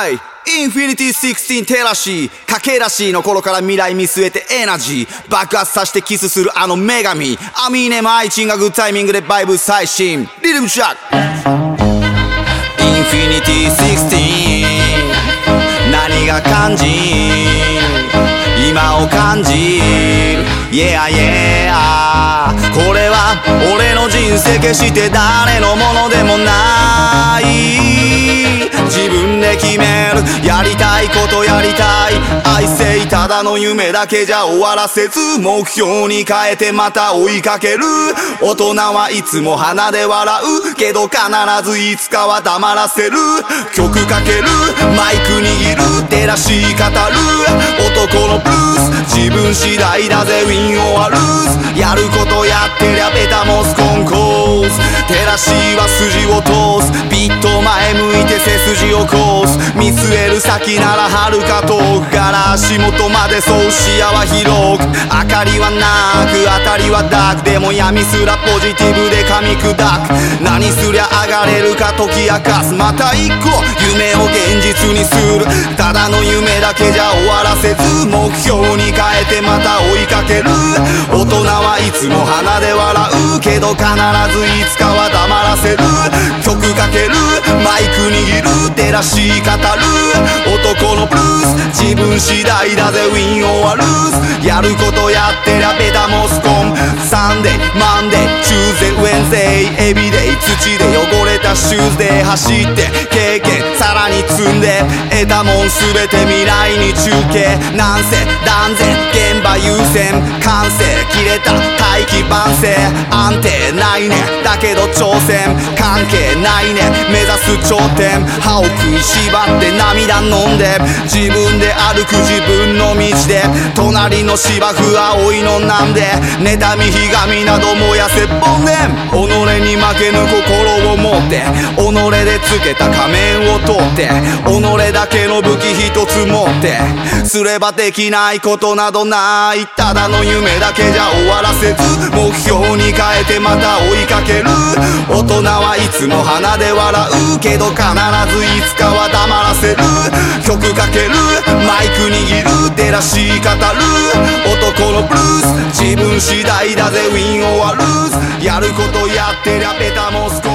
はいインフィニティ16テラシーかけらしいの頃から未来見据えてエナジー爆発させてキスするあの女神アミーネムアイチンがグッタイミングでバイブ最新リズムシャック。インフィニティ16何が感じ今を感じる。Yeah yeah これは俺の人生決して誰のものでもない。で決める。やりたいことやりたい。愛せいただの夢だけじゃ終わらせず目標に変えてまた追いかける。大人はいつも鼻で笑うけど必ずいつかは黙らせる。曲かける。マイク握る照らし語る。男のブルース。自分次第だぜ。ウィンオアルーズやることやってりゃベタモスコンコース照らしは筋を通す。ビッと前向いて背筋をコース。見据える先なら遥か遠くから足元までそう視野は広く。明かりはなく当たりはダーク。でも闇すらポジティブで噛み砕く。何すりゃ上がれるか解き明かす。また一個。夢を現実にする。ただの夢だけじゃ終わらせず。目標にける。大人はいつも鼻で笑うけど必ずいつかは黙らせる。曲かける。マイク握る。照らし語る。男のブルース。自分次第だぜ。 win or lose やることやってりゃ better must come。 Sunday Monday Tuesday Wednesday everyday 土で汚れたシューズで走って経験積んで得たもん全て未来に中継。なんせ断然現場優先完成切れた大器晩成安定ないね。だけど挑戦。関係ないね。目指す頂点。歯を食いしばって涙飲んで自分で歩く自分の道で隣の芝生青いのなんで妬みひがみなど燃やせぼんねん。己に負けぬ心己でつけた仮面を通って己だけの武器一つ持ってすればできないことなどない。ただの夢だけじゃ終わらせず目標に変えてまた追いかける。大人はいつも鼻で笑うけど必ずいつかは黙らせる。曲かける。マイク握る。照らし語る。男のブルース。自分次第だぜ。ウィンオアルーズやることやってりゃベタモスコン